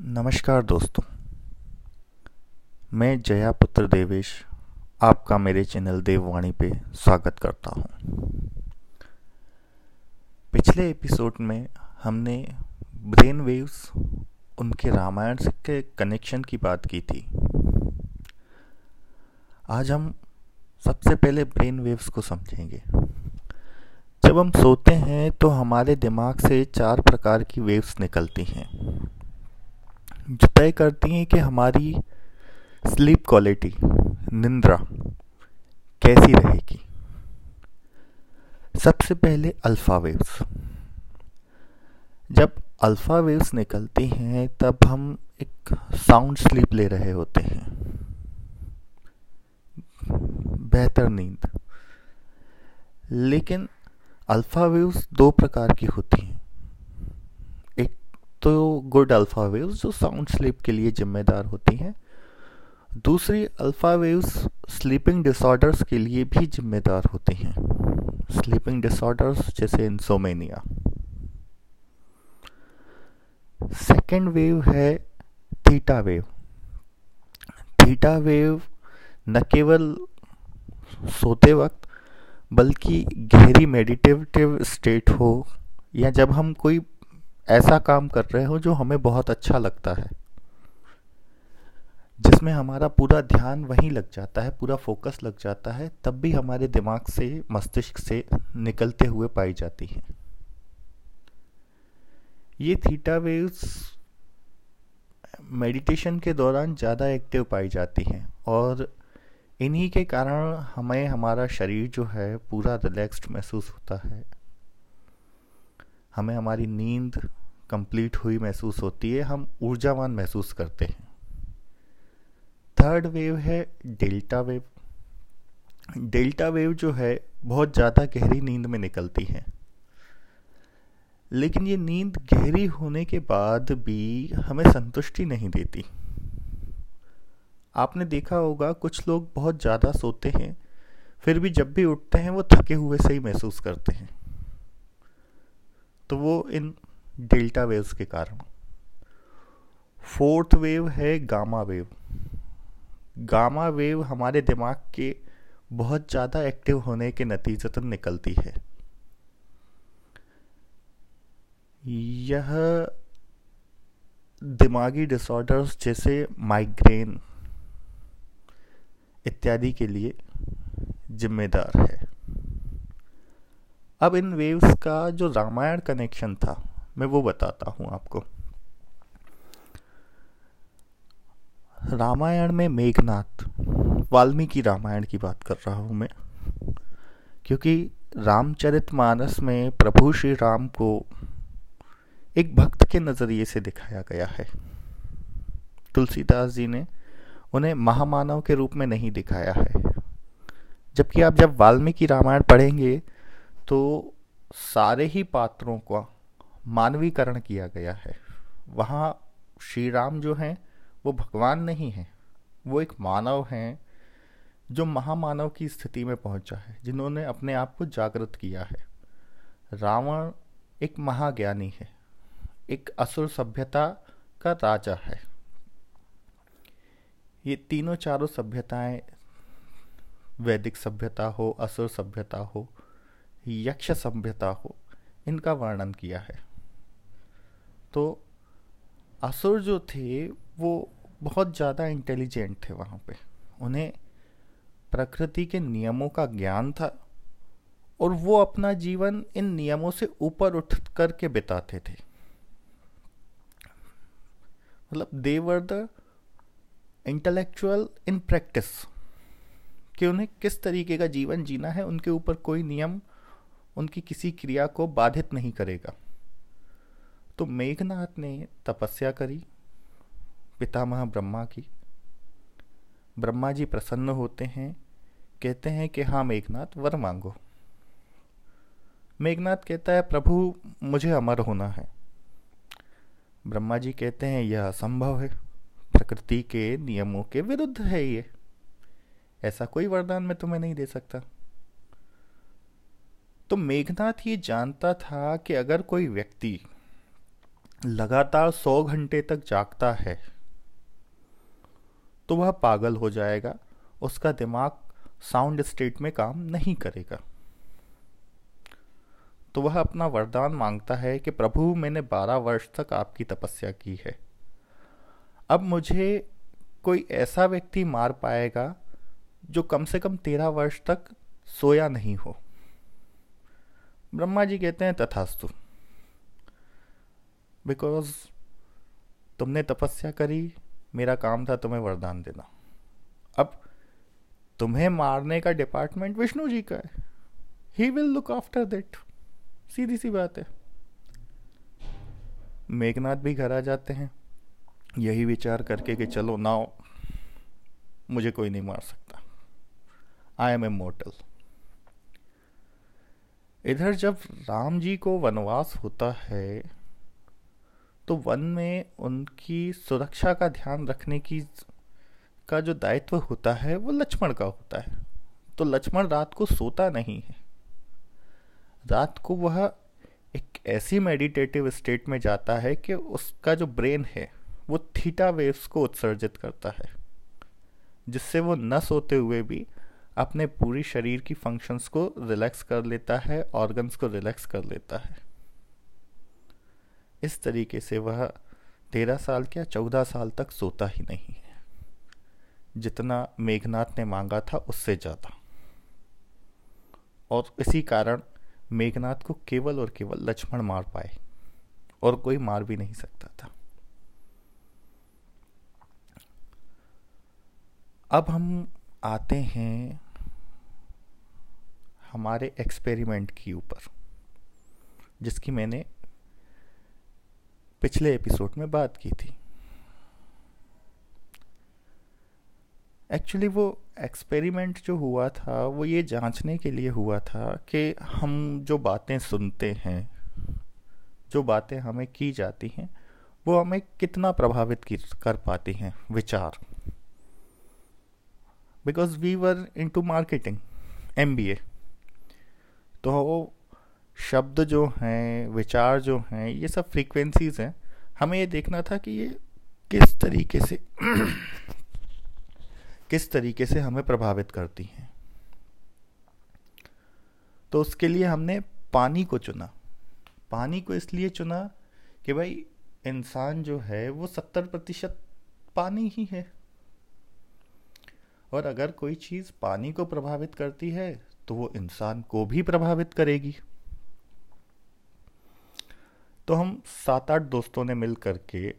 नमस्कार दोस्तों, मैं जया पुत्र देवेश आपका मेरे चैनल देववाणी पे स्वागत करता हूँ। पिछले एपिसोड में हमने ब्रेन वेव्स, उनके रामायण के कनेक्शन की बात की थी। आज हम सबसे पहले ब्रेन वेव्स को समझेंगे। जब हम सोते हैं तो हमारे दिमाग से चार प्रकार की वेव्स निकलती हैं। जो तय करती हैं कि हमारी स्लीप क्वालिटी निंद्रा, कैसी रहेगी। सबसे पहले अल्फ़ा वेव्स जब अल्फ़ा वेव्स निकलती हैं, तब हम एक साउंड स्लीप ले रहे होते हैं। बेहतर नींद। लेकिन अल्फ़ा वेव्स दो प्रकार की होती हैं। तो गुड अल्फ़ा वेव्स जो साउंड स्लीप के लिए जिम्मेदार होती हैं। दूसरी, अल्फ़ा वेव्स स्लीपिंग डिसऑर्डर्स के लिए भी जिम्मेदार होती हैं। स्लीपिंग डिसऑर्डर्स जैसे इंसोमेनिया। सेकेंड वेव है थीटा वेव। थीटा वेव न केवल सोते वक्त, बल्कि गहरी मेडिटेटिव स्टेट हो, या जब हम कोई ऐसा काम कर रहे हो जो हमें बहुत अच्छा लगता है, जिसमें हमारा पूरा ध्यान वहीं लग जाता है, पूरा फोकस लग जाता है, तब भी हमारे दिमाग से, मस्तिष्क से निकलते हुए पाई जाती हैं। ये थीटा वेव्स मेडिटेशन के दौरान ज़्यादा एक्टिव पाई जाती हैं और इन्हीं के कारण हमें हमारा शरीर जो है पूरा रिलैक्स्ड महसूस होता है हमें हमारी नींद कंप्लीट हुई महसूस होती है, हम ऊर्जावान महसूस करते हैं। थर्ड वेव है डेल्टा वेव डेल्टा वेव जो है, बहुत ज़्यादा गहरी नींद में निकलती है। लेकिन ये नींद गहरी होने के बाद भी हमें संतुष्टि नहीं देती। आपने देखा होगा, कुछ लोग बहुत ज़्यादा सोते हैं, फिर भी जब भी उठते हैं, वो थके हुए से ही महसूस करते हैं। तो वो इन डेल्टा वेव्स के कारण। फोर्थ वेव है गामा वेव। गामा वेव हमारे दिमाग के बहुत ज़्यादा एक्टिव होने के नतीजतन निकलती है। यह दिमागी डिसऑर्डर्स जैसे माइग्रेन इत्यादि के लिए जिम्मेदार है। अब इन वेव्स का जो रामायण कनेक्शन था, मैं वो बताता हूँ आपको। रामायण में मेघनाथ वाल्मीकि रामायण की बात कर रहा हूँ मैं। क्योंकि रामचरित मानस में प्रभु श्री राम को एक भक्त के नज़रिए से दिखाया गया है। तुलसीदास जी ने उन्हें महामानव के रूप में नहीं दिखाया है। जबकि आप जब वाल्मीकि रामायण पढ़ेंगे तो सारे ही पात्रों का मानवीकरण किया गया है। वहाँ श्री राम जो हैं, वो भगवान नहीं हैं। वो एक मानव हैं, जो महामानव की स्थिति में पहुँचा है, जिन्होंने अपने आप को जागृत किया है। रावण एक महाज्ञानी है, एक असुर सभ्यता का राजा है। ये तीनों चारों सभ्यताएँ, वैदिक सभ्यता हो, असुर सभ्यता हो यक्ष सभ्यता हो इनका वर्णन किया है। तो असुर जो थे, वो बहुत ज़्यादा इंटेलिजेंट थे वहाँ पे। उन्हें प्रकृति के नियमों का ज्ञान था और वो अपना जीवन इन नियमों से ऊपर उठ कर के बिताते थे। मतलब they were the intellectual in practice कि उन्हें किस तरीके का जीवन जीना है, उनके ऊपर कोई नियम उनकी किसी क्रिया को बाधित नहीं करेगा। तो मेघनाथ ने तपस्या करी, पितामह ब्रह्मा की। ब्रह्मा जी प्रसन्न होते हैं, कहते हैं कि हाँ मेघनाथ वर मांगो। मेघनाथ कहता है, प्रभु, मुझे अमर होना है। ब्रह्मा जी कहते हैं, यह असंभव है। प्रकृति के नियमों के विरुद्ध है ये। ऐसा कोई वरदान मैं तुम्हें नहीं दे सकता। तो मेघनाथ ये जानता था कि अगर कोई व्यक्ति लगातार सौ घंटे तक जागता है तो वह पागल हो जाएगा, उसका दिमाग साउंड स्टेट में काम नहीं करेगा। तो वह अपना वरदान माँगता है कि प्रभु, मैंने बारह वर्ष तक आपकी तपस्या की है। अब मुझे कोई ऐसा व्यक्ति मार पाएगा जो कम से कम तेरह वर्ष तक सोया नहीं हो। ब्रह्मा जी कहते हैं तथास्तु। बिकॉज़ तुमने तपस्या करी, मेरा काम था तुम्हें वरदान देना। अब तुम्हें मारने का डिपार्टमेंट विष्णु जी का है। He will look after that सीधी सी बात है। मेघनाथ भी घर आ जाते हैं। यही विचार करके कि चलो, नाउ, मुझे कोई नहीं मार सकता। आई एम ए मोटल इधर जब राम जी को वनवास होता है तो वन में उनकी सुरक्षा का ध्यान रखने की का जो दायित्व होता है, वो लक्ष्मण का होता है। तो लक्ष्मण रात को सोता नहीं है। रात को वह एक ऐसी मेडिटेटिव स्टेट में जाता है कि उसका जो ब्रेन है, वो थीटा वेव्स को उत्सर्जित करता है, जिससे वो न सोते हुए भी अपने पूरी शरीर की फ़ंक्शंस को रिलैक्स कर लेता है ऑर्गन्स को रिलैक्स कर लेता है। इस तरीके से वह तेरह साल क्या चौदह साल तक सोता ही नहीं है। जितना मेघनाथ ने मांगा था उससे ज़्यादा। और इसी कारण मेघनाथ को केवल और केवल लक्ष्मण मार पाए और कोई मार भी नहीं सकता था। अब हम आते हैं हमारे एक्सपेरिमेंट के ऊपर, जिसकी मैंने पिछले एपिसोड में बात की थी। एक्चुअली वो एक्सपेरिमेंट जो हुआ था, वो ये जांचने के लिए हुआ था कि हम जो बातें सुनते हैं, जो बातें हमें की जाती हैं, वो हमें कितना प्रभावित कर पाती हैं, विचार। Because we were into marketing M B A तो शब्द जो हैं, विचार जो हैं, ये सब फ्रीक्वेंसीज हैं। हमें ये देखना था कि ये किस तरीके से, किस तरीके से हमें प्रभावित करती हैं। तो उसके लिए हमने पानी को चुना। पानी को इसलिए चुना कि भाई, इंसान जो है, वो सत्तर प्रतिशत पानी ही है। और अगर कोई चीज़ पानी को प्रभावित करती है तो वो इंसान को भी प्रभावित करेगी। तो हम सात आठ दोस्तों ने मिल करके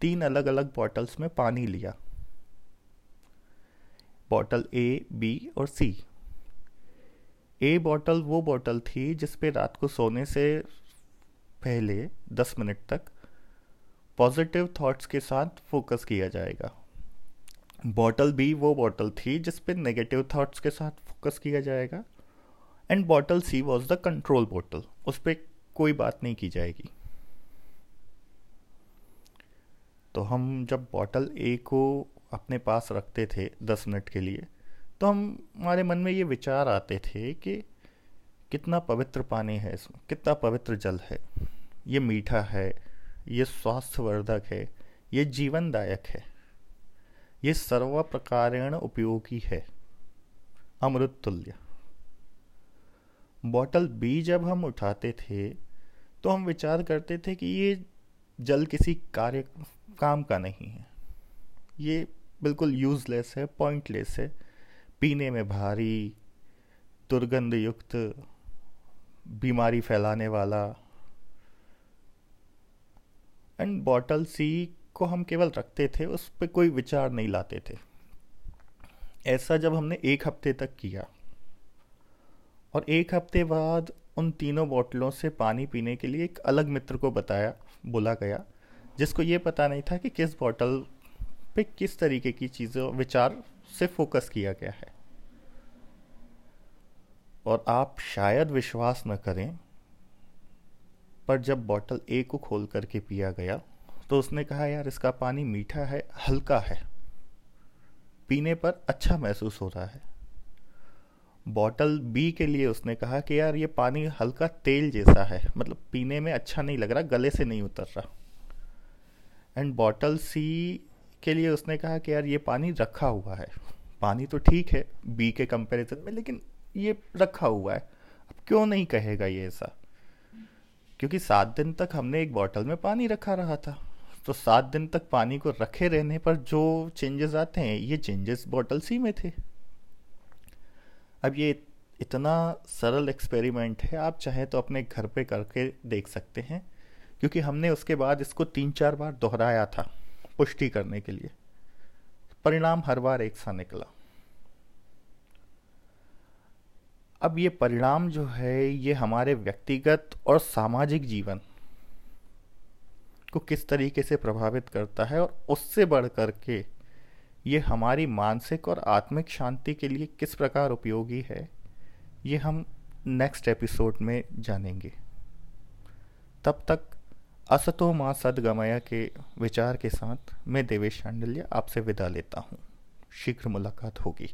तीन अलग अलग बॉटल्स में पानी लिया। बॉटल ए बी और सी ए बॉटल वो बॉटल थी जिस पे रात को सोने से पहले 10 मिनट तक पॉजिटिव थॉट्स के साथ फोकस किया जाएगा। बॉटल बी वो बॉटल थी जिस पे नेगेटिव थॉट्स के साथ फोकस किया जाएगा and bottle C was the control bottle उस पर कोई बात नहीं की जाएगी। तो हम जब बॉटल ए को अपने पास रखते थे दस मिनट के लिए तो हम, हमारे मन में ये विचार आते थे कि कितना पवित्र पानी है इसमें, कितना पवित्र जल है, ये मीठा है, ये स्वास्थ्यवर्धक है, ये जीवनदायक है। ये सर्व प्रकारेण उपयोगी है। अमृत तुल्य बॉटल बी जब हम उठाते थे तो हम विचार करते थे कि ये जल किसी कार्य, काम का नहीं है। ये बिल्कुल यूज़लेस है पॉइंटलेस है। पीने में भारी दुर्गंध युक्त बीमारी फैलाने वाला। एंड बॉटल सी को हम केवल रखते थे, उस पर कोई विचार नहीं लाते थे। ऐसा जब हमने एक हफ़्ते तक किया। और एक हफ़्ते बाद उन तीनों बोतलों से पानी पीने के लिए एक अलग मित्र को बताया, बोला गया, जिसको ये पता नहीं था कि किस बोतल पे किस तरीके की चीज़ों, विचार से फोकस किया गया है। और आप शायद विश्वास न करें, पर जब बॉटल ए को खोल करके पिया गया तो उसने कहा, यार, इसका पानी मीठा है, हल्का है। पीने पर अच्छा महसूस हो रहा है। बॉटल बी के लिए उसने कहा कि, यार, ये पानी हल्का तेल जैसा है। मतलब पीने में अच्छा नहीं लग रहा, गले से नहीं उतर रहा। एंड बॉटल सी के लिए उसने कहा कि, यार, ये पानी रखा हुआ है। पानी तो ठीक है बी के कंपैरिजन में, लेकिन ये रखा हुआ है। अब क्यों नहीं कहेगा ये ऐसा? क्योंकि सात दिन तक हमने एक बॉटल में पानी रखा रहा था। तो सात दिन तक पानी को रखे रहने पर जो चेंजेस आते हैं, ये चेंजेस बॉटल सी में थे। अब ये इतना सरल एक्सपेरिमेंट है, आप चाहें तो अपने घर पे करके देख सकते हैं, क्योंकि हमने उसके बाद इसको तीन चार बार दोहराया था पुष्टि करने के लिए। परिणाम हर बार एक सा निकला। अब ये परिणाम जो है, ये हमारे व्यक्तिगत और सामाजिक जीवन को किस तरीके से प्रभावित करता है और उससे बढ़ कर के ये हमारी मानसिक और आत्मिक शांति के लिए किस प्रकार उपयोगी है, ये हम नेक्स्ट एपिसोड में जानेंगे। तब तक असतो माँ सदगमया के विचार के साथ मैं देवेश शांडिल्य आपसे विदा लेता हूँ। शीघ्र मुलाकात होगी।